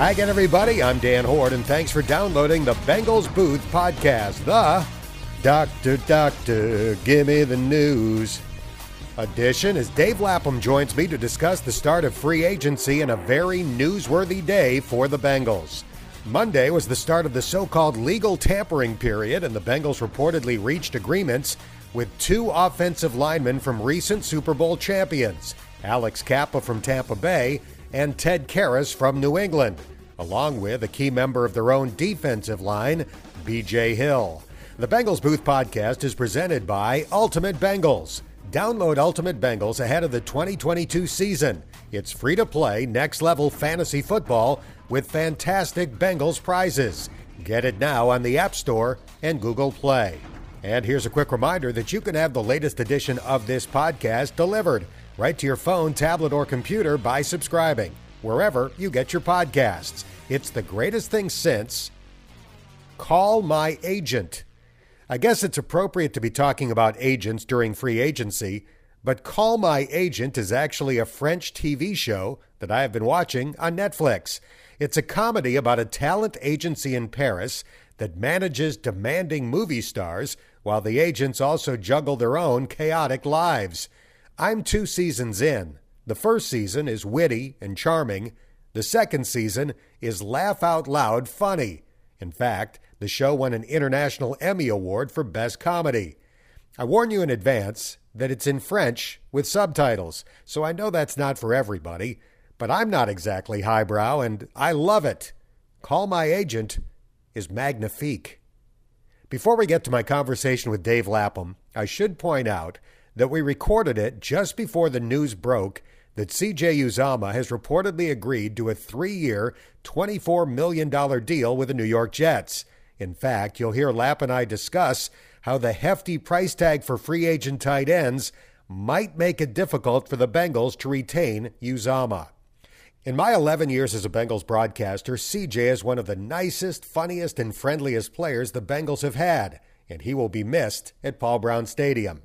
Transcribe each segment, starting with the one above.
Hi again, everybody. I'm Dan Hoard, and thanks for downloading the Bengals Booth podcast. The Doctor, Doctor, Give Me the News edition as Dave Lapham joins me to discuss the start of free agency and a very newsworthy day for the Bengals. Monday was the start of the so called legal tampering period, and the Bengals reportedly reached agreements with two offensive linemen from recent Super Bowl champions Alex Cappa from Tampa Bay and Ted Karras from New England, along with a key member of their own defensive line, BJ Hill. The Bengals Booth podcast is presented by Ultimate Bengals. Download Ultimate Bengals ahead of the 2022 season. It's free to play next level fantasy football with fantastic Bengals prizes. Get it now on the App Store and Google Play. And here's a quick reminder that you can have the latest edition of this podcast delivered right to your phone, tablet, or computer by subscribing wherever you get your podcasts. It's the greatest thing since Call My Agent. I guess it's appropriate to be talking about agents during free agency, but Call My Agent is actually a French TV show that I have been watching on Netflix. It's a comedy about a talent agency in Paris that manages demanding movie stars while the agents also juggle their own chaotic lives. I'm two seasons in. The first season is witty and charming. The second season is laugh out loud funny. In fact, the show won an International Emmy Award for Best Comedy. I warn you in advance that it's in French with subtitles, so I know that's not for everybody, but I'm not exactly highbrow and I love it. Call My Agent is magnifique. Before we get to my conversation with Dave Lapham, I should point out that we recorded it just before the news broke that CJ Uzomah has reportedly agreed to a three year, $24 million deal with the New York Jets. In fact, you'll hear Lap and I discuss how the hefty price tag for free agent tight ends might make it difficult for the Bengals to retain Uzomah. In my 11 years as a Bengals broadcaster, CJ is one of the nicest, funniest, and friendliest players the Bengals have had, and he will be missed at Paul Brown Stadium.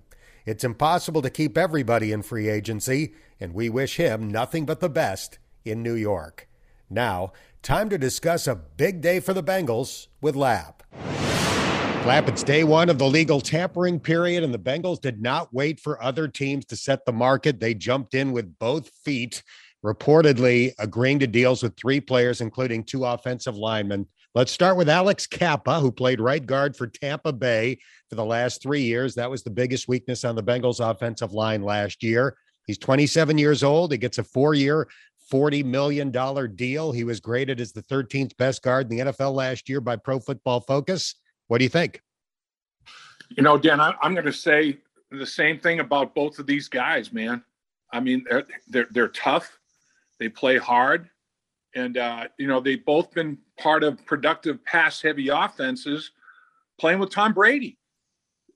It's impossible to keep everybody in free agency, and we wish him nothing but the best in New York. Now, time to discuss a big day for the Bengals with Lap. Lap, it's day one of the legal tampering period, and the Bengals did not wait for other teams to set the market. They jumped in with both feet, reportedly agreeing to deals with three players, including two offensive linemen. Let's start with Alex Cappa, who played right guard for Tampa Bay for the last three years. That was the biggest weakness on the Bengals offensive line last year. He's 27 years old. He gets a four year, $40 million deal. He was graded as the 13th best guard in the NFL last year by Pro Football Focus. What do you think? You know, Dan, I, am going to say the same thing about both of these guys, man. I mean, they're, they're, they're tough, they play hard and uh, you know they've both been part of productive pass heavy offenses playing with tom brady.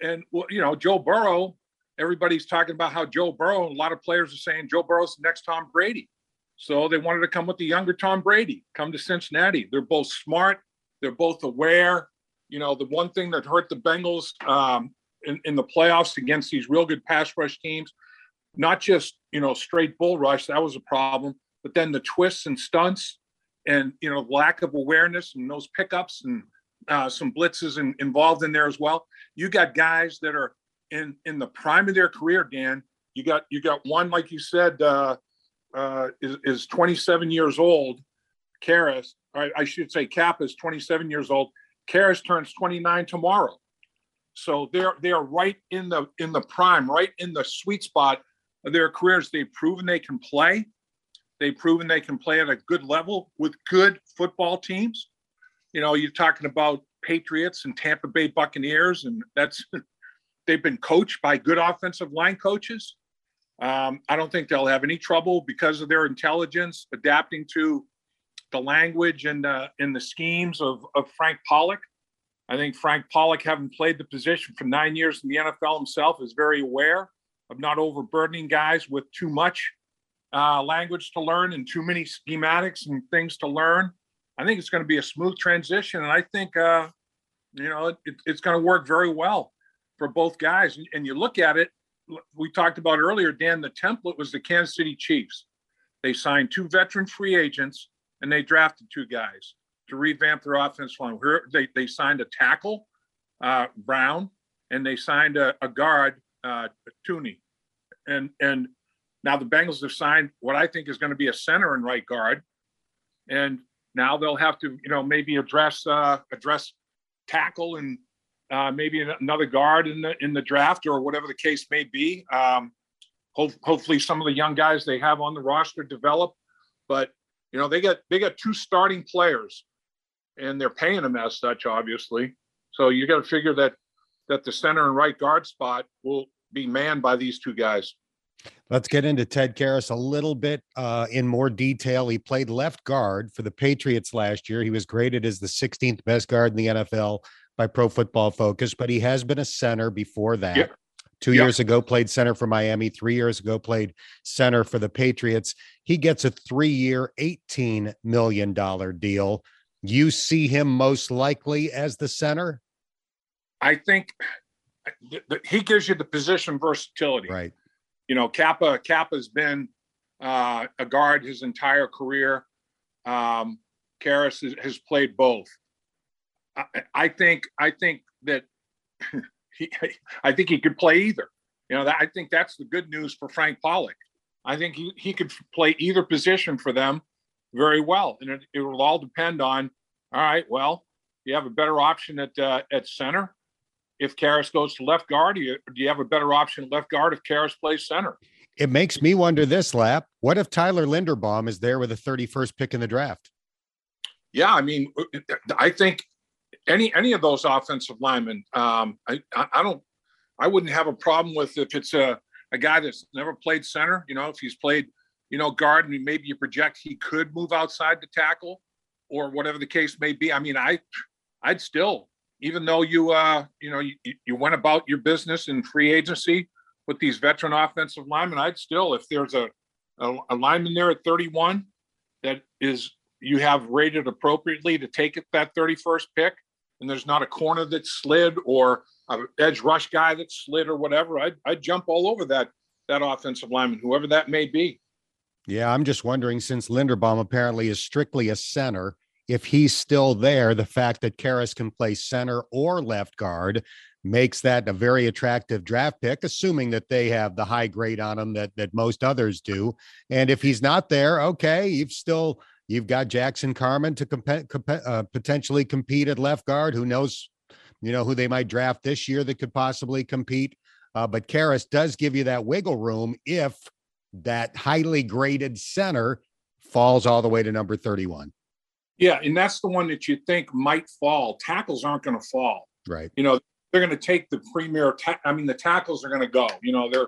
And you know joe burrow everybody's talking about how joe burrow a lot of players are saying joe burrow's the next tom brady. So they wanted to come with the younger tom brady come to cincinnati. They're both smart. They're both aware. You know the one thing that hurt the bengals um, in, in the playoffs against these real good pass rush teams not just you know straight bull rush that was a problem but then the twists and stunts and you know lack of awareness and those pickups and uh, some blitzes in, involved in there as well. You got guys that are in in the prime of their career, Dan. You got you got one like you said uh, uh, is is 27 years old. Karras, I, I should say, Cap is 27 years old. Karras turns 29 tomorrow, so they're they're right in the in the prime, right in the sweet spot of their careers. They've proven they can play. They've proven they can play at a good level with good football teams. You know, you're talking about Patriots and Tampa Bay Buccaneers, and that's they've been coached by good offensive line coaches. Um, I don't think they'll have any trouble because of their intelligence adapting to the language and uh, in the schemes of, of Frank Pollack. I think Frank Pollack, having played the position for nine years in the NFL himself, is very aware of not overburdening guys with too much uh, language to learn and too many schematics and things to learn. I think it's going to be a smooth transition, and I think uh, you know it, it's going to work very well for both guys. And, and you look at it, we talked about earlier, Dan. The template was the Kansas City Chiefs. They signed two veteran free agents and they drafted two guys to revamp their offensive line. They, they signed a tackle, uh, Brown, and they signed a, a guard, uh, Thuney. And, and now the Bengals have signed what I think is going to be a center and right guard. And now they'll have to, you know, maybe address, uh, address tackle and uh, maybe another guard in the in the draft or whatever the case may be. Um, ho- hopefully, some of the young guys they have on the roster develop. But you know, they got they got two starting players, and they're paying them as such, obviously. So you got to figure that that the center and right guard spot will be manned by these two guys. Let's get into Ted Karras a little bit uh, in more detail. He played left guard for the Patriots last year. He was graded as the 16th best guard in the NFL by Pro Football Focus, but he has been a center before that. Yep. Two yep. years ago, played center for Miami. Three years ago, played center for the Patriots. He gets a three year, $18 million deal. You see him most likely as the center? I think he gives you the position versatility. Right. You know, Cappa Cappa's been uh, a guard his entire career. Um, Karras has, has played both. I, think I think that he, I think he could play either. You know, that, I think that's the good news for Frank Pollack. I think he, he could play either position for them very well, and it, it will all depend on. All right, well, you have a better option at uh, at center. If Karras goes to left guard, do you, do you have a better option at left guard if Karras plays center? It makes me wonder this lap. What if Tyler Linderbaum is there with a 31st pick in the draft? Yeah, I mean, I think any any of those offensive linemen. Um, I, I don't I wouldn't have a problem with if it's a a guy that's never played center. You know, if he's played you know guard and maybe you project he could move outside to tackle or whatever the case may be. I mean, I I'd still even though you uh you know you, you went about your business in free agency with these veteran offensive linemen, I'd still if there's a a, a lineman there at 31 that is you have rated appropriately to take it that 31st pick and there's not a corner that slid or an edge rush guy that slid or whatever, I'd, I'd jump all over that that offensive lineman, whoever that may be. Yeah, I'm just wondering since Linderbaum apparently is strictly a center, if he's still there, the fact that Karras can play center or left guard makes that a very attractive draft pick, assuming that they have the high grade on him that that most others do. And if he's not there, okay, you've still You've got Jackson Carman to comp- comp- uh, potentially compete at left guard. Who knows, you know, who they might draft this year that could possibly compete. Uh, but Karras does give you that wiggle room if that highly graded center falls all the way to number 31. Yeah, and that's the one that you think might fall. Tackles aren't going to fall. Right. You know, they're going to take the premier. Ta- I mean, the tackles are going to go. You know, they're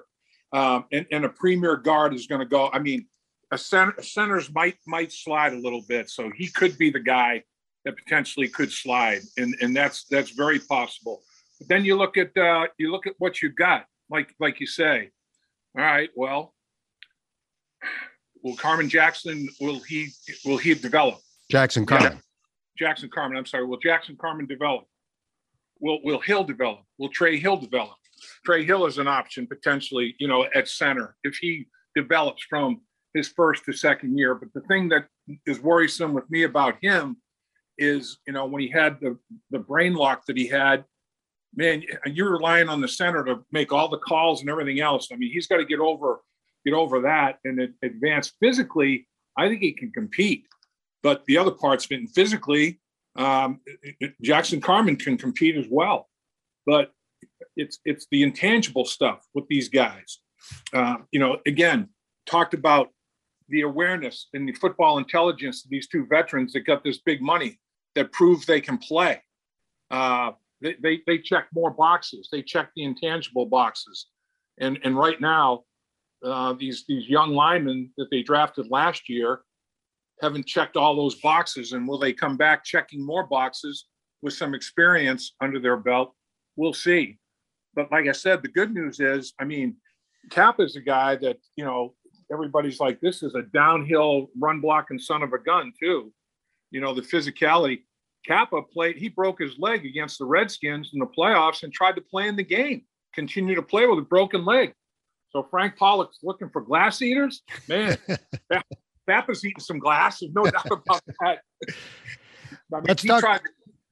um, and, and a premier guard is going to go. I mean, a center centers might might slide a little bit, so he could be the guy that potentially could slide, and and that's that's very possible. But then you look at uh, you look at what you've got, like like you say. All right, well, will Carman Jackson will he will he develop? Jackson Carman. Yeah, Jackson Carman. I'm sorry. Will Jackson Carman develop? Will Will Hill develop? Will Trey Hill develop? Trey Hill is an option potentially, you know, at center if he develops from his first to second year. But the thing that is worrisome with me about him is, you know, when he had the, the brain lock that he had, man, you're relying on the center to make all the calls and everything else. I mean, he's got to get over get over that and advance physically. I think he can compete, but the other part's been physically, um, Jackson Carman can compete as well. But it's it's the intangible stuff with these guys. Uh, you know, again, talked about the awareness and the football intelligence of these two veterans that got this big money that prove they can play. Uh, they, they, they check more boxes. They check the intangible boxes. And, and right now, uh, these, these young linemen that they drafted last year haven't checked all those boxes. And will they come back checking more boxes with some experience under their belt? We'll see. But like I said, the good news is, I mean, Cap is a guy that, you know, everybody's like, this is a downhill run blocking son of a gun, too. You know, the physicality. Cappa played, he broke his leg against the Redskins in the playoffs and tried to play in the game, continue to play with a broken leg. So Frank Pollack's looking for glass eaters. Man, that, Cappa's eating some glass. There's no doubt about that. I mean, he tried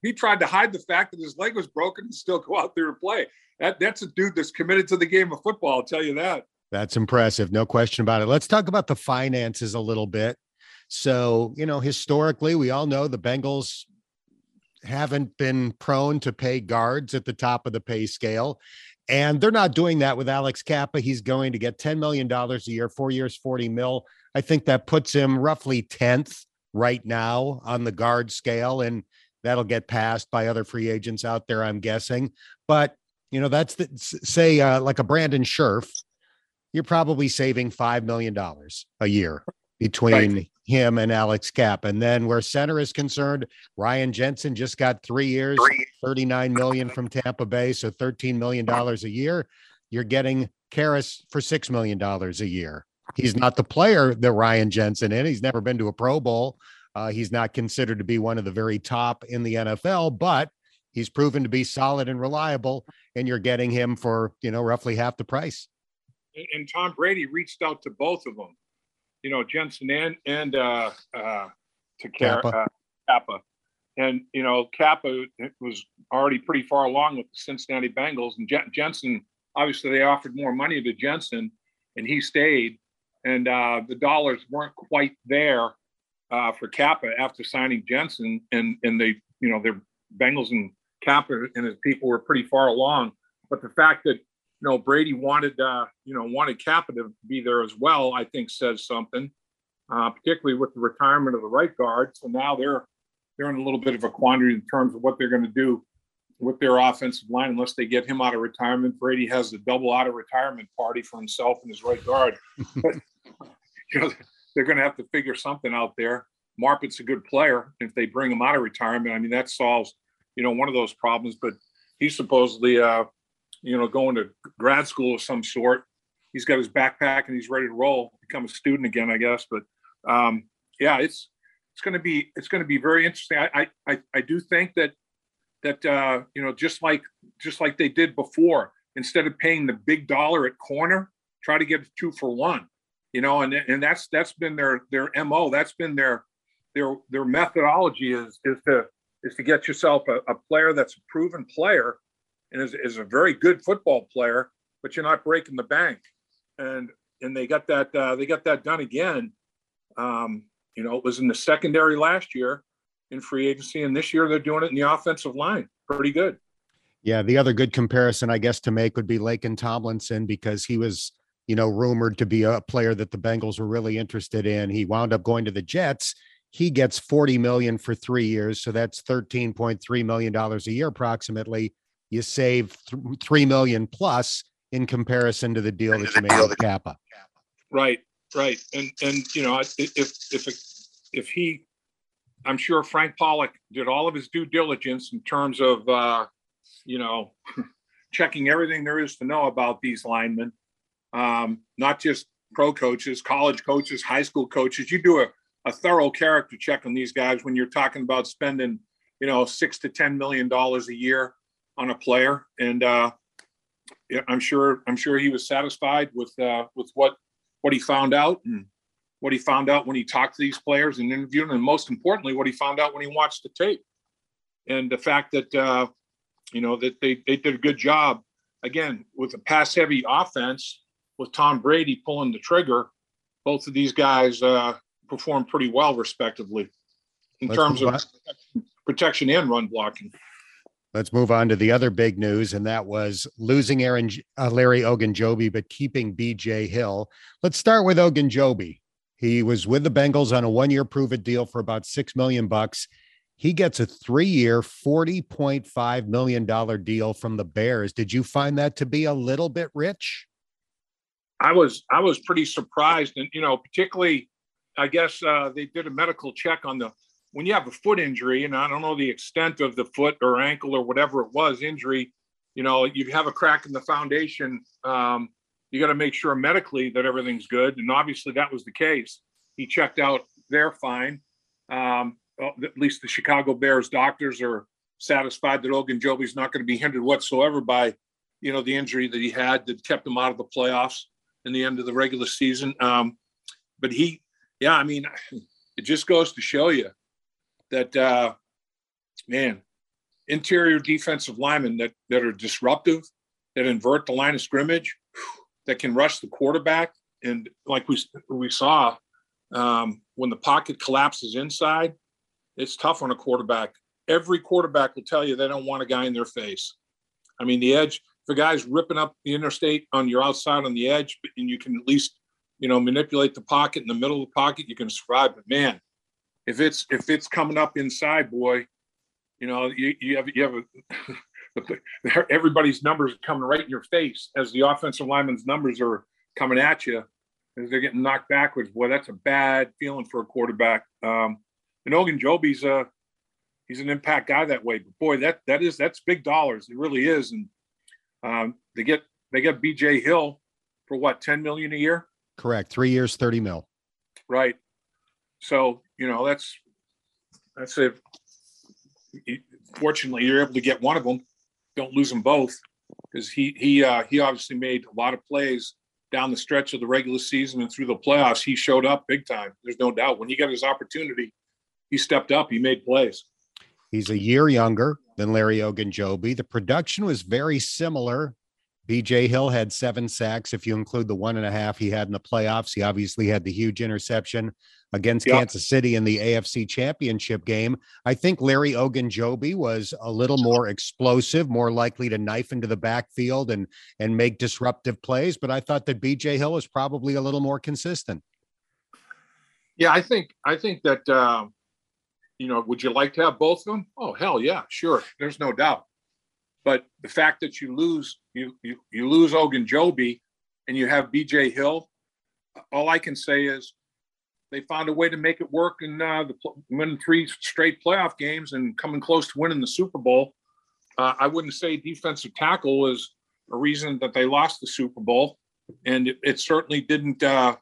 he tried to hide the fact that his leg was broken and still go out there and play. That that's a dude that's committed to the game of football. I'll tell you that. That's impressive, no question about it. Let's talk about the finances a little bit. So, you know, historically, we all know the Bengals haven't been prone to pay guards at the top of the pay scale. And they're not doing that with Alex Cappa. He's going to get $10 million a year, four years, 40 mil. I think that puts him roughly 10th right now on the guard scale. And that'll get passed by other free agents out there, I'm guessing. But, you know, that's the, say, uh, like a Brandon Scherff, you're probably saving $5 million a year between right. him and Alex Cap. And then where center is concerned, Ryan Jensen just got three years, 39 million from Tampa Bay. So $13 million a year. You're getting Karras for $6 million a year. He's not the player that Ryan Jensen in. He's never been to a Pro Bowl. Uh, he's not considered to be one of the very top in the NFL, but he's proven to be solid and reliable. And you're getting him for, you know, roughly half the price. And Tom Brady reached out to both of them, you know, Jensen and, and uh, uh, to Cappa. Uh, Cappa. And, you know, Cappa was already pretty far along with the Cincinnati Bengals. And Jensen, obviously, they offered more money to Jensen, and he stayed. And uh, the dollars weren't quite there uh, for Cappa after signing Jensen, and and they, you know, their Bengals and Cappa and his people were pretty far along. But the fact that you know Brady wanted, uh, you know, wanted Cappa to be there as well, I think says something. Uh, particularly with the retirement of the right guard. So now they're they're in a little bit of a quandary in terms of what they're going to do with their offensive line unless they get him out of retirement. Brady has a double out of retirement party for himself and his right guard. but, you know, they're going to have to figure something out there. Marpet's a good player. If they bring him out of retirement, I mean, that solves, you know, one of those problems. But he's supposedly, uh, you know, going to grad school of some sort. He's got his backpack and he's ready to roll, become a student again, I guess. But um, yeah, it's it's going to be it's going to be very interesting. I I I do think that that uh, you know just like just like they did before, instead of paying the big dollar at corner, try to get two for one you know, and and that's that's been their their mo. That's been their their their methodology is is to is to get yourself a, a player that's a proven player and is, is a very good football player, but you're not breaking the bank. And and they got that uh, they got that done again. Um, you know, it was in the secondary last year in free agency, and this year they're doing it in the offensive line. Pretty good. Yeah, the other good comparison, I guess, to make would be Laken Tomlinson because he was you know, rumored to be a player that the Bengals were really interested in. He wound up going to the Jets. He gets 40 million for three years. So that's $13.3 million a year approximately. You save th- 3 million plus in comparison to the deal that you made with Cappa. Right, right. And, and, you know, if, if, if he, I'm sure Frank Pollack did all of his due diligence in terms of, uh, you know, checking everything there is to know about these linemen um, not just pro coaches, college coaches, high school coaches. You do a, a thorough character check on these guys when you're talking about spending, you know, six to ten million dollars a year on a player, and uh, I'm sure I'm sure he was satisfied with uh, with what what he found out and what he found out when he talked to these players and interviewed them, and most importantly, what he found out when he watched the tape, and the fact that uh, you know that they they did a good job again with a pass heavy offense with Tom Brady pulling the trigger, both of these guys uh, performed pretty well, respectively, in Let's terms of protection and run blocking. Let's move on to the other big news, and that was losing Aaron uh, Larry Ogunjobi, but keeping B.J. Hill. Let's start with Ogunjobi. He was with the Bengals on a one-year prove-it deal for about six million bucks. He gets a three-year, forty point five million dollar deal from the Bears. Did you find that to be a little bit rich? I was I was pretty surprised, and you know, particularly, I guess uh, they did a medical check on the when you have a foot injury, and I don't know the extent of the foot or ankle or whatever it was injury. You know, you have a crack in the foundation. Um, you got to make sure medically that everything's good, and obviously that was the case. He checked out; they're fine. Um, at least the Chicago Bears doctors are satisfied that Ogunjobi's not going to be hindered whatsoever by, you know, the injury that he had that kept him out of the playoffs in the end of the regular season. Um, but he Yeah, I mean, it just goes to show you that, uh, man, interior defensive linemen that that are disruptive, that invert the line of scrimmage, that can rush the quarterback, and like we we saw um, when the pocket collapses inside, it's tough on a quarterback. Every quarterback will tell you they don't want a guy in their face. I mean, the edge. If a guy's ripping up the interstate on your outside on the edge, and you can at least you know, manipulate the pocket in the middle of the pocket, you can survive. But man, if it's if it's coming up inside, boy, you know, you, you have you have a, everybody's numbers are coming right in your face as the offensive lineman's numbers are coming at you as they're getting knocked backwards. Boy, that's a bad feeling for a quarterback. Um, and Ogunjobi's a he's an impact guy that way. But boy, that that is that's big dollars. It really is. And um, they get they get BJ Hill for what, 10 million a year? Correct. Three years, 30 mil. Right. So, you know, that's, that's it. Fortunately, you're able to get one of them. Don't lose them both because he, he, uh, he obviously made a lot of plays down the stretch of the regular season and through the playoffs. He showed up big time. There's no doubt. When he got his opportunity, he stepped up. He made plays. He's a year younger than Larry Ogunjobi. The production was very similar BJ Hill had seven sacks. If you include the one and a half he had in the playoffs, he obviously had the huge interception against yep. Kansas City in the AFC championship game. I think Larry Ogunjobi was a little more explosive, more likely to knife into the backfield and and make disruptive plays. But I thought that BJ Hill was probably a little more consistent. Yeah, I think I think that uh, you know, would you like to have both of them? Oh hell yeah, sure. There's no doubt. But the fact that you lose you you, you lose Ogunjobi and you have BJ Hill, all I can say is they found a way to make it work and uh, the win three straight playoff games and coming close to winning the Super Bowl. Uh, I wouldn't say defensive tackle was a reason that they lost the Super Bowl, and it, it certainly didn't. Uh,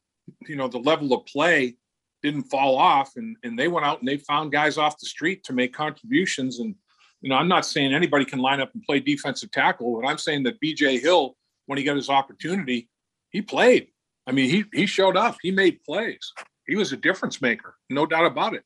you know, the level of play didn't fall off, and and they went out and they found guys off the street to make contributions and you know, I'm not saying anybody can line up and play defensive tackle, but I'm saying that BJ Hill, when he got his opportunity, he played. I mean, he he showed up. He made plays. He was a difference maker, no doubt about it.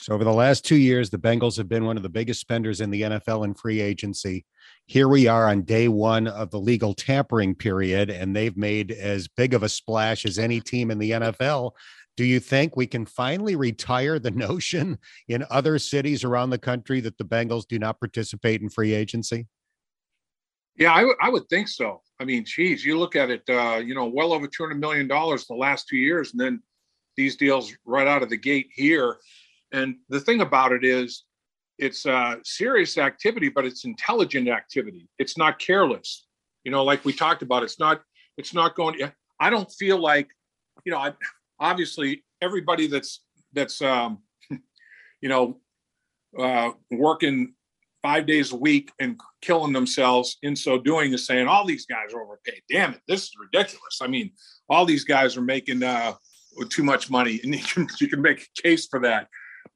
So over the last two years, the Bengals have been one of the biggest spenders in the NFL in free agency. Here we are on day one of the legal tampering period, and they've made as big of a splash as any team in the NFL do you think we can finally retire the notion in other cities around the country that the Bengals do not participate in free agency? Yeah, I, w- I would think so. I mean, geez, you look at it, uh, you know, well over $200 million the last two years, and then these deals right out of the gate here. And the thing about it is, it's uh, serious activity, but it's intelligent activity. It's not careless. You know, like we talked about, it's not, it's not going, I don't feel like, you know, I, obviously everybody that's that's um, you know uh, working five days a week and killing themselves in so doing is saying all these guys are overpaid. Damn it, this is ridiculous. I mean, all these guys are making uh, too much money, and you can you can make a case for that.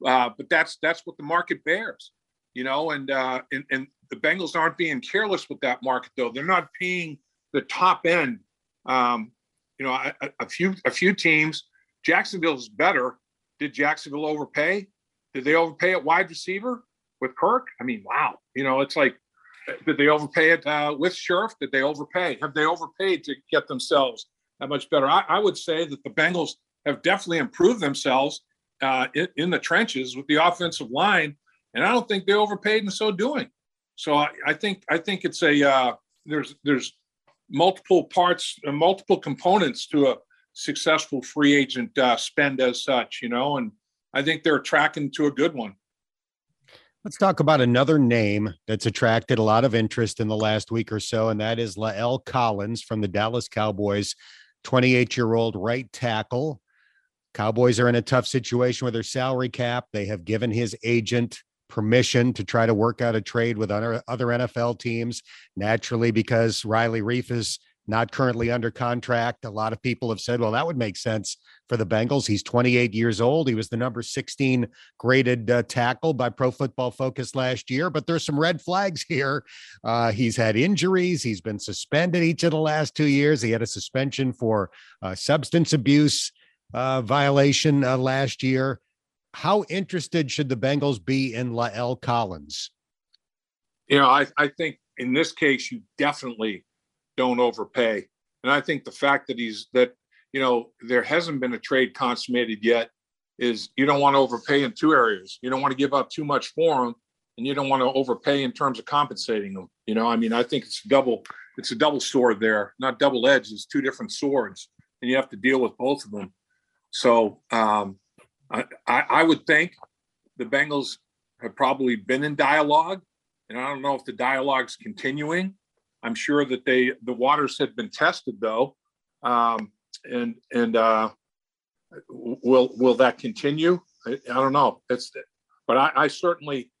Uh, but that's that's what the market bears, you know. And uh, and and the Bengals aren't being careless with that market though. They're not paying the top end. Um, you know, a, a few a few teams Jacksonville's better. Did Jacksonville overpay? Did they overpay at wide receiver with Kirk? I mean, wow. You know, it's like, did they overpay it uh, with Scherff? Did they overpay? Have they overpaid to get themselves that much better? I, I would say that the Bengals have definitely improved themselves uh, in, in, the trenches with the offensive line, and I don't think they overpaid in so doing. So I, I think I think it's a uh, there's there's multiple parts, multiple components to a successful free agent uh, spend as such, you know, and I think they're tracking to a good one. Let's talk about another name that's attracted a lot of interest in the last week or so, and that is La'el Collins from the Dallas Cowboys, 28 year old right tackle. Cowboys are in a tough situation with their salary cap. They have given his agent permission to try to work out a trade with other, other NFL teams. Naturally, because Riley Reiff is not currently under contract. A lot of people have said, well, that would make sense for the Bengals. He's 28 years old. He was the number 16 graded uh, tackle by Pro Football Focus last year, but there's some red flags here. Uh, he's had injuries. He's been suspended each of the last two years. He had a suspension for uh, substance abuse. uh, violation uh, last year. How interested should the Bengals be in La'el Collins? You know, I, I think in this case, you definitely don't overpay. And I think the fact that he's that, you know, there hasn't been a trade consummated yet is you don't want to overpay in two areas. You don't want to give up too much for him and you don't want to overpay in terms of compensating them. You know, I mean, I think it's double, it's a double sword there, not double edged. It's two different swords, and you have to deal with both of them. So um, I, I would think the Bengals have probably been in dialogue, and I don't know if the dialogue's continuing. I'm sure that they the waters had been tested though, um, and and uh, will will that continue? I, I don't know. It's but I, I certainly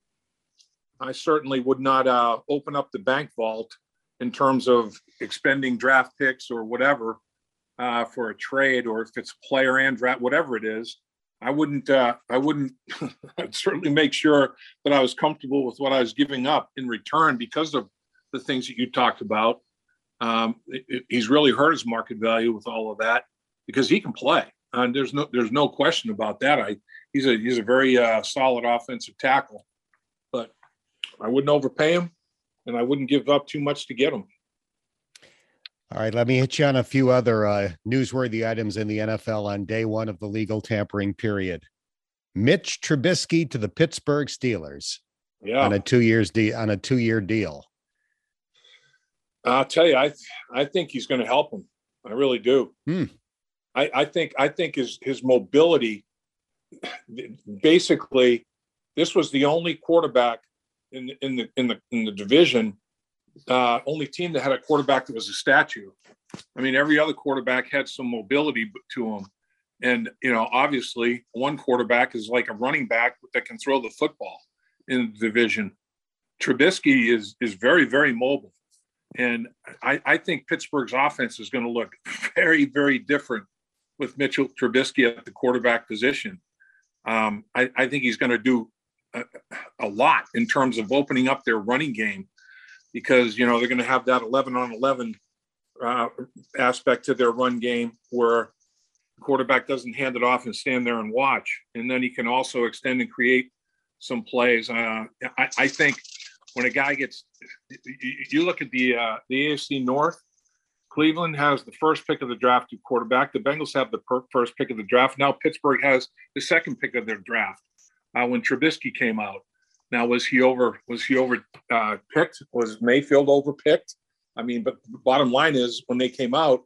I certainly would not uh, open up the bank vault in terms of expending draft picks or whatever uh, for a trade, or if it's player and draft, whatever it is. I wouldn't. Uh, I wouldn't. I'd certainly make sure that I was comfortable with what I was giving up in return because of the things that you talked about. Um, it, it, he's really hurt his market value with all of that because he can play. And there's no there's no question about that. I he's a he's a very uh, solid offensive tackle. But I wouldn't overpay him, and I wouldn't give up too much to get him. All right, let me hit you on a few other uh, newsworthy items in the NFL on day one of the legal tampering period. Mitch Trubisky to the Pittsburgh Steelers. Yeah. On a two years de- on a two year deal. I'll tell you, I I think he's going to help him. I really do. Hmm. I, I think I think his his mobility. Basically, this was the only quarterback in in the in the in the division, uh, only team that had a quarterback that was a statue. I mean, every other quarterback had some mobility to him, and you know, obviously, one quarterback is like a running back that can throw the football in the division. Trubisky is is very very mobile, and I, I think Pittsburgh's offense is going to look very very different with Mitchell Trubisky at the quarterback position. Um, I, I think he's going to do a, a lot in terms of opening up their running game because you know they're going to have that 11 on 11 uh, aspect to their run game where the quarterback doesn't hand it off and stand there and watch and then he can also extend and create some plays uh, I, I, think when a guy gets you look at the uh, the AFC North Cleveland has the first pick of the draft to quarterback the Bengals have the per- first pick of the draft now Pittsburgh has the second pick of their draft uh, when Trubisky came out. Now, was he over? Was he over uh, picked? Was Mayfield overpicked? I mean, but the bottom line is, when they came out,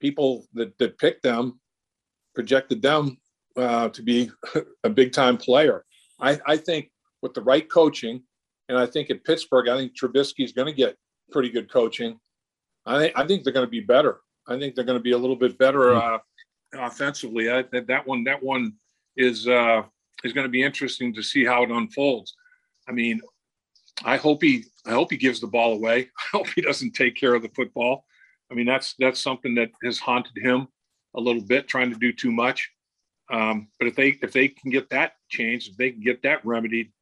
people that, that picked them projected them uh, to be a big time player. I, I think with the right coaching, and I think at Pittsburgh, I think Trubisky is going to get pretty good coaching. I think I think they're going to be better. I think they're going to be a little bit better hmm. uh, offensively. I, that, that one that one is uh, is going to be interesting to see how it unfolds. I mean, I hope he I hope he gives the ball away. I hope he doesn't take care of the football. I mean, that's that's something that has haunted him a little bit, trying to do too much. Um, but if they if they can get that changed, if they can get that remedied,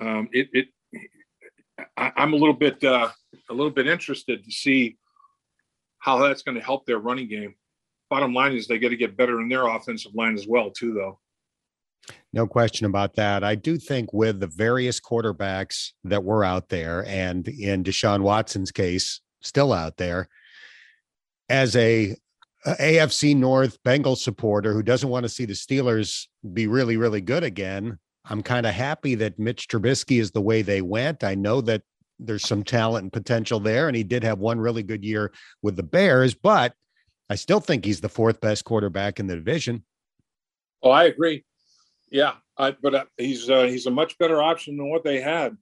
um, it it I, am a little bit uh, a little bit interested to see how that's going to help their running game. Bottom line is they got to get better in their offensive line as well, too, though. No question about that. I do think with the various quarterbacks that were out there, and in Deshaun Watson's case, still out there, as a, AFC North Bengals supporter who doesn't want to see the Steelers be really, really good again, I'm kind of happy that Mitch Trubisky is the way they went. I know that there's some talent and potential there, and he did have one really good year with the Bears, but I still think he's the fourth best quarterback in the division. Oh, I agree. Yeah, I, but uh, he's uh, he's a much better option than what they had.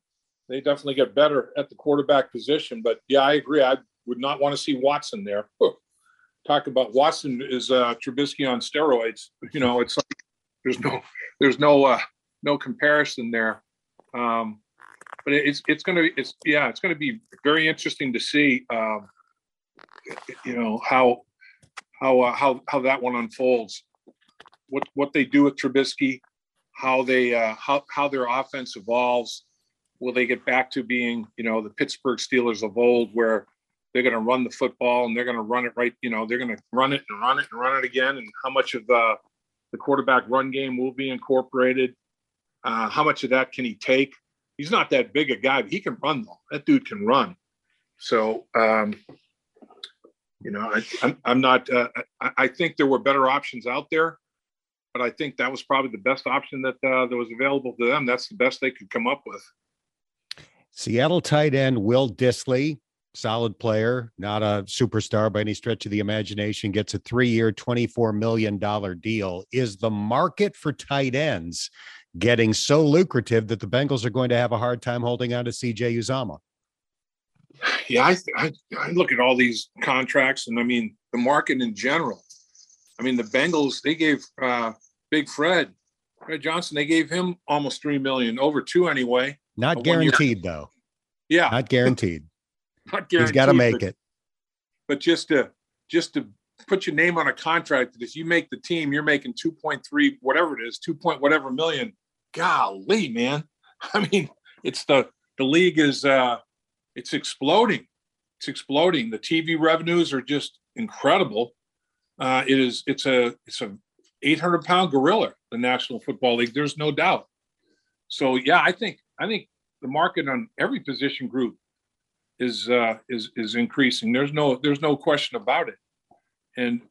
They definitely get better at the quarterback position. But yeah, I agree. I would not want to see Watson there. Talk about Watson is uh, Trubisky on steroids. You know, it's like there's no there's no uh, no comparison there. Um, but it's it's going to it's yeah it's going to be very interesting to see um, you know how how uh, how how that one unfolds. What what they do with Trubisky, how they uh, how how their offense evolves. Will they get back to being you know the Pittsburgh Steelers of old, where they're going to run the football and they're going to run it right. You know, they're going to run it and run it and run it again. And how much of uh, the quarterback run game will be incorporated? Uh, how much of that can he take? He's not that big a guy, but he can run though. That dude can run. So, um, you know, I, I'm, I'm not. Uh, I, I think there were better options out there, but I think that was probably the best option that uh, that was available to them. That's the best they could come up with. Seattle tight end Will Dissly, solid player, not a superstar by any stretch of the imagination, gets a three-year, twenty-four million dollar deal. Is the market for tight ends getting so lucrative that the Bengals are going to have a hard time holding on to CJ Uzomah. Yeah, I, I, I look at all these contracts, and I mean the market in general. I mean the Bengals they gave uh, Big Fred, Fred Johnson, they gave him almost three million, over two anyway. Not guaranteed though. Yeah, not guaranteed. not guaranteed. He's got to make but, it. But just to just to put your name on a contract that if you make the team, you're making two point three, whatever it is, two point whatever million. Golly, man! I mean, it's the the league is uh it's exploding. It's exploding. The TV revenues are just incredible. Uh, it is. It's a. It's a 800 pound gorilla. The National Football League. There's no doubt. So yeah, I think I think the market on every position group is uh, is is increasing. There's no there's no question about it. And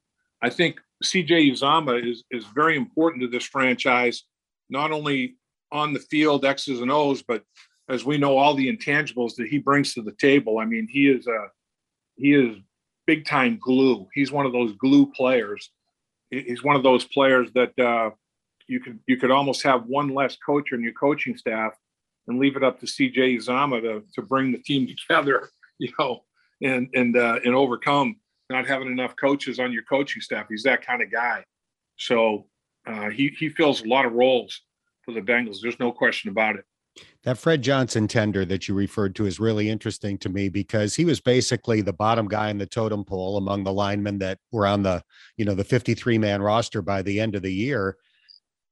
I think CJ Uzomah is is very important to this franchise, not only on the field X's and O's, but as we know, all the intangibles that he brings to the table. I mean, he is a he is big time glue. He's one of those glue players. He's one of those players that uh, you could you could almost have one less coach in your coaching staff and leave it up to CJ Uzomah to to bring the team together, you know, and and uh, and overcome not having enough coaches on your coaching staff. He's that kind of guy. So uh, he he fills a lot of roles for the Bengals. There's no question about it. That Fred Johnson tender that you referred to is really interesting to me because he was basically the bottom guy in the totem pole among the linemen that were on the, you know, the 53 man roster by the end of the year.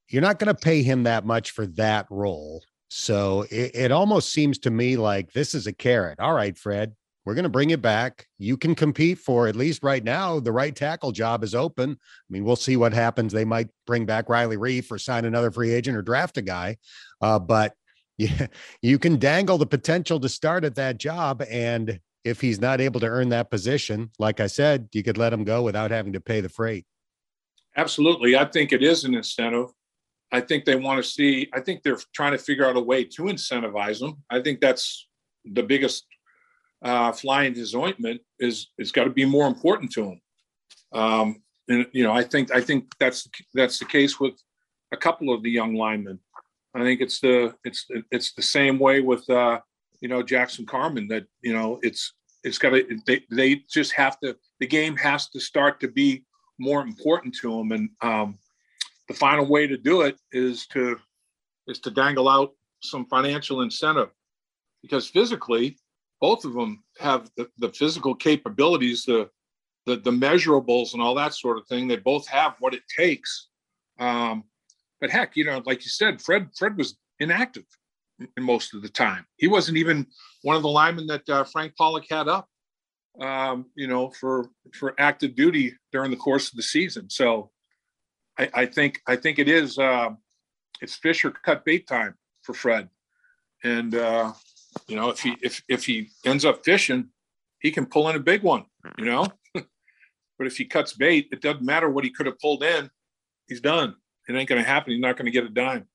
You're not going to pay him that much for that role. So it, it almost seems to me like this is a carrot. All right, Fred, we're going to bring it back. You can compete for at least right now. The right tackle job is open. I mean, we'll see what happens. They might bring back Riley Reiff or sign another free agent or draft a guy. Uh, but yeah, you can dangle the potential to start at that job. And if he's not able to earn that position, like I said, you could let him go without having to pay the freight. Absolutely. I think it is an incentive. I think they want to see, I think they're trying to figure out a way to incentivize them. I think that's the biggest uh, his ointment is, it's got to be more important to him. Um, and, you know, I think, I think that's, that's the case with a couple of the young linemen. I think it's the it's it's the same way with uh, you know Jackson Carman that you know it's it's got to they they just have to the game has to start to be more important to them and um, the final way to do it is to is to dangle out some financial incentive because physically both of them have the, the physical capabilities the, the the measurables and all that sort of thing they both have what it takes um, but heck, you know, like you said, Fred Fred was inactive in most of the time. He wasn't even one of the linemen that uh, Frank Pollack had up, um, you know, for for active duty during the course of the season. So I, I think I think it is uh, it's fish or cut bait time for Fred, and uh, you know if he if if he ends up fishing, he can pull in a big one, you know. but if he cuts bait, it doesn't matter what he could have pulled in. He's done it ain't going to happen. He's not going to get a dime.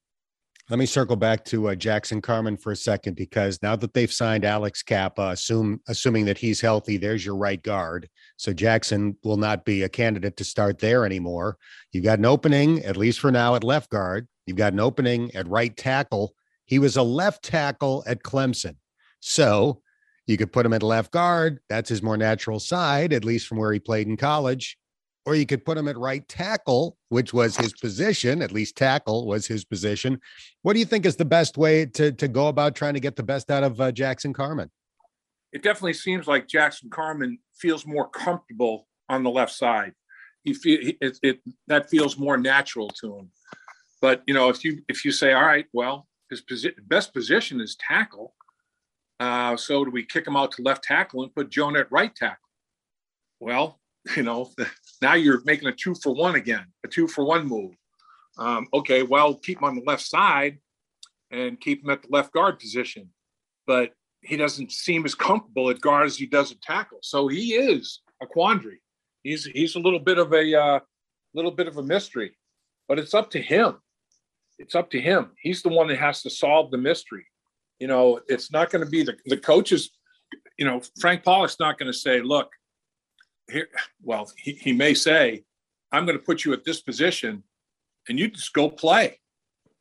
Let me circle back to uh, Jackson Carman for a second because now that they've signed Alex Cappa, assume assuming that he's healthy, there's your right guard. So Jackson will not be a candidate to start there anymore. You've got an opening, at least for now, at left guard. You've got an opening at right tackle. He was a left tackle at Clemson. So you could put him at left guard. That's his more natural side, at least from where he played in college or you could put him at right tackle, which was his position, at least tackle was his position. What do you think is the best way to, to go about trying to get the best out of uh, Jackson Carman? It definitely seems like Jackson Carman feels more comfortable on the left side. He feel it, it that feels more natural to him. But you know, if you if you say, all right, well, his posi- best position is tackle, Uh, so do we kick him out to left tackle and put Jonah at right tackle? Well, you know, now you're making a two for one again, a two for one move. Um, okay, well, keep him on the left side and keep him at the left guard position. But he doesn't seem as comfortable at guard as he does at tackle. So he is a quandary. He's he's a little bit of a uh, little bit of a mystery, but it's up to him. It's up to him. He's the one that has to solve the mystery. You know, it's not going to be the the coaches. You know, Frank Pollack's not going to say, "Look, here." Well, he, he may say, "I'm going to put you at this position, and you just go play."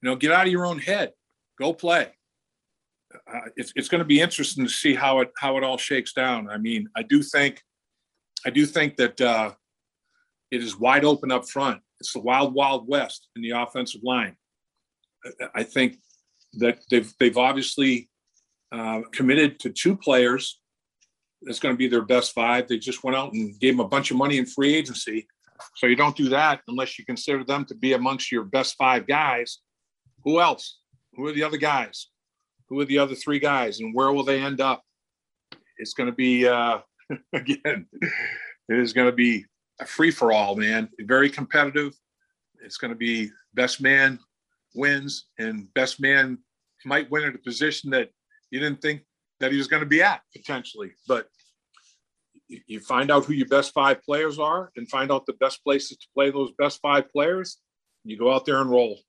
You know, get out of your own head. Go play uh, it's, it's going to be interesting to see how it how it all shakes down. I mean, I do think I do think that uh, it is wide open up front. It's the wild wild west in the offensive line. I think that they've they've obviously uh, committed to two players. That's going to be their best five. They just went out and gave them a bunch of money in free agency. So you don't do that unless you consider them to be amongst your best five guys. Who else? Who are the other guys? who are the other three guys and where will they end up? It's going to be, uh, again, it is going to be a free for all, man. Very competitive. It's going to be best man wins, and best man might win at a position that you didn't think that he was going to be at potentially. But you find out who your best five players are and find out the best places to play those best five players. You go out there and roll.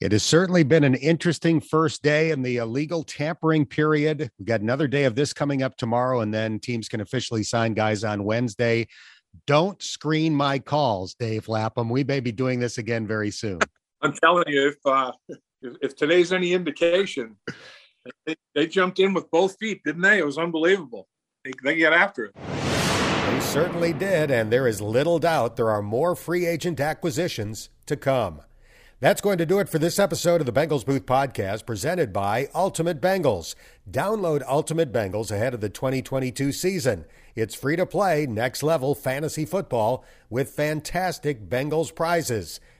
It has certainly been an interesting first day in the illegal tampering period. We've got another day of this coming up tomorrow, and then teams can officially sign guys on Wednesday. Don't screen my calls, Dave Lapham. We may be doing this again very soon. I'm telling you, if uh, if, if today's any indication, they, they, jumped in with both feet, didn't they? It was unbelievable. They, they get after it. They certainly did, and there is little doubt there are more free agent acquisitions to come. That's going to do it for this episode of the Bengals Booth Podcast presented by Ultimate Bengals. Download Ultimate Bengals ahead of the 2022 season. It's free to play, next level fantasy football with fantastic Bengals prizes.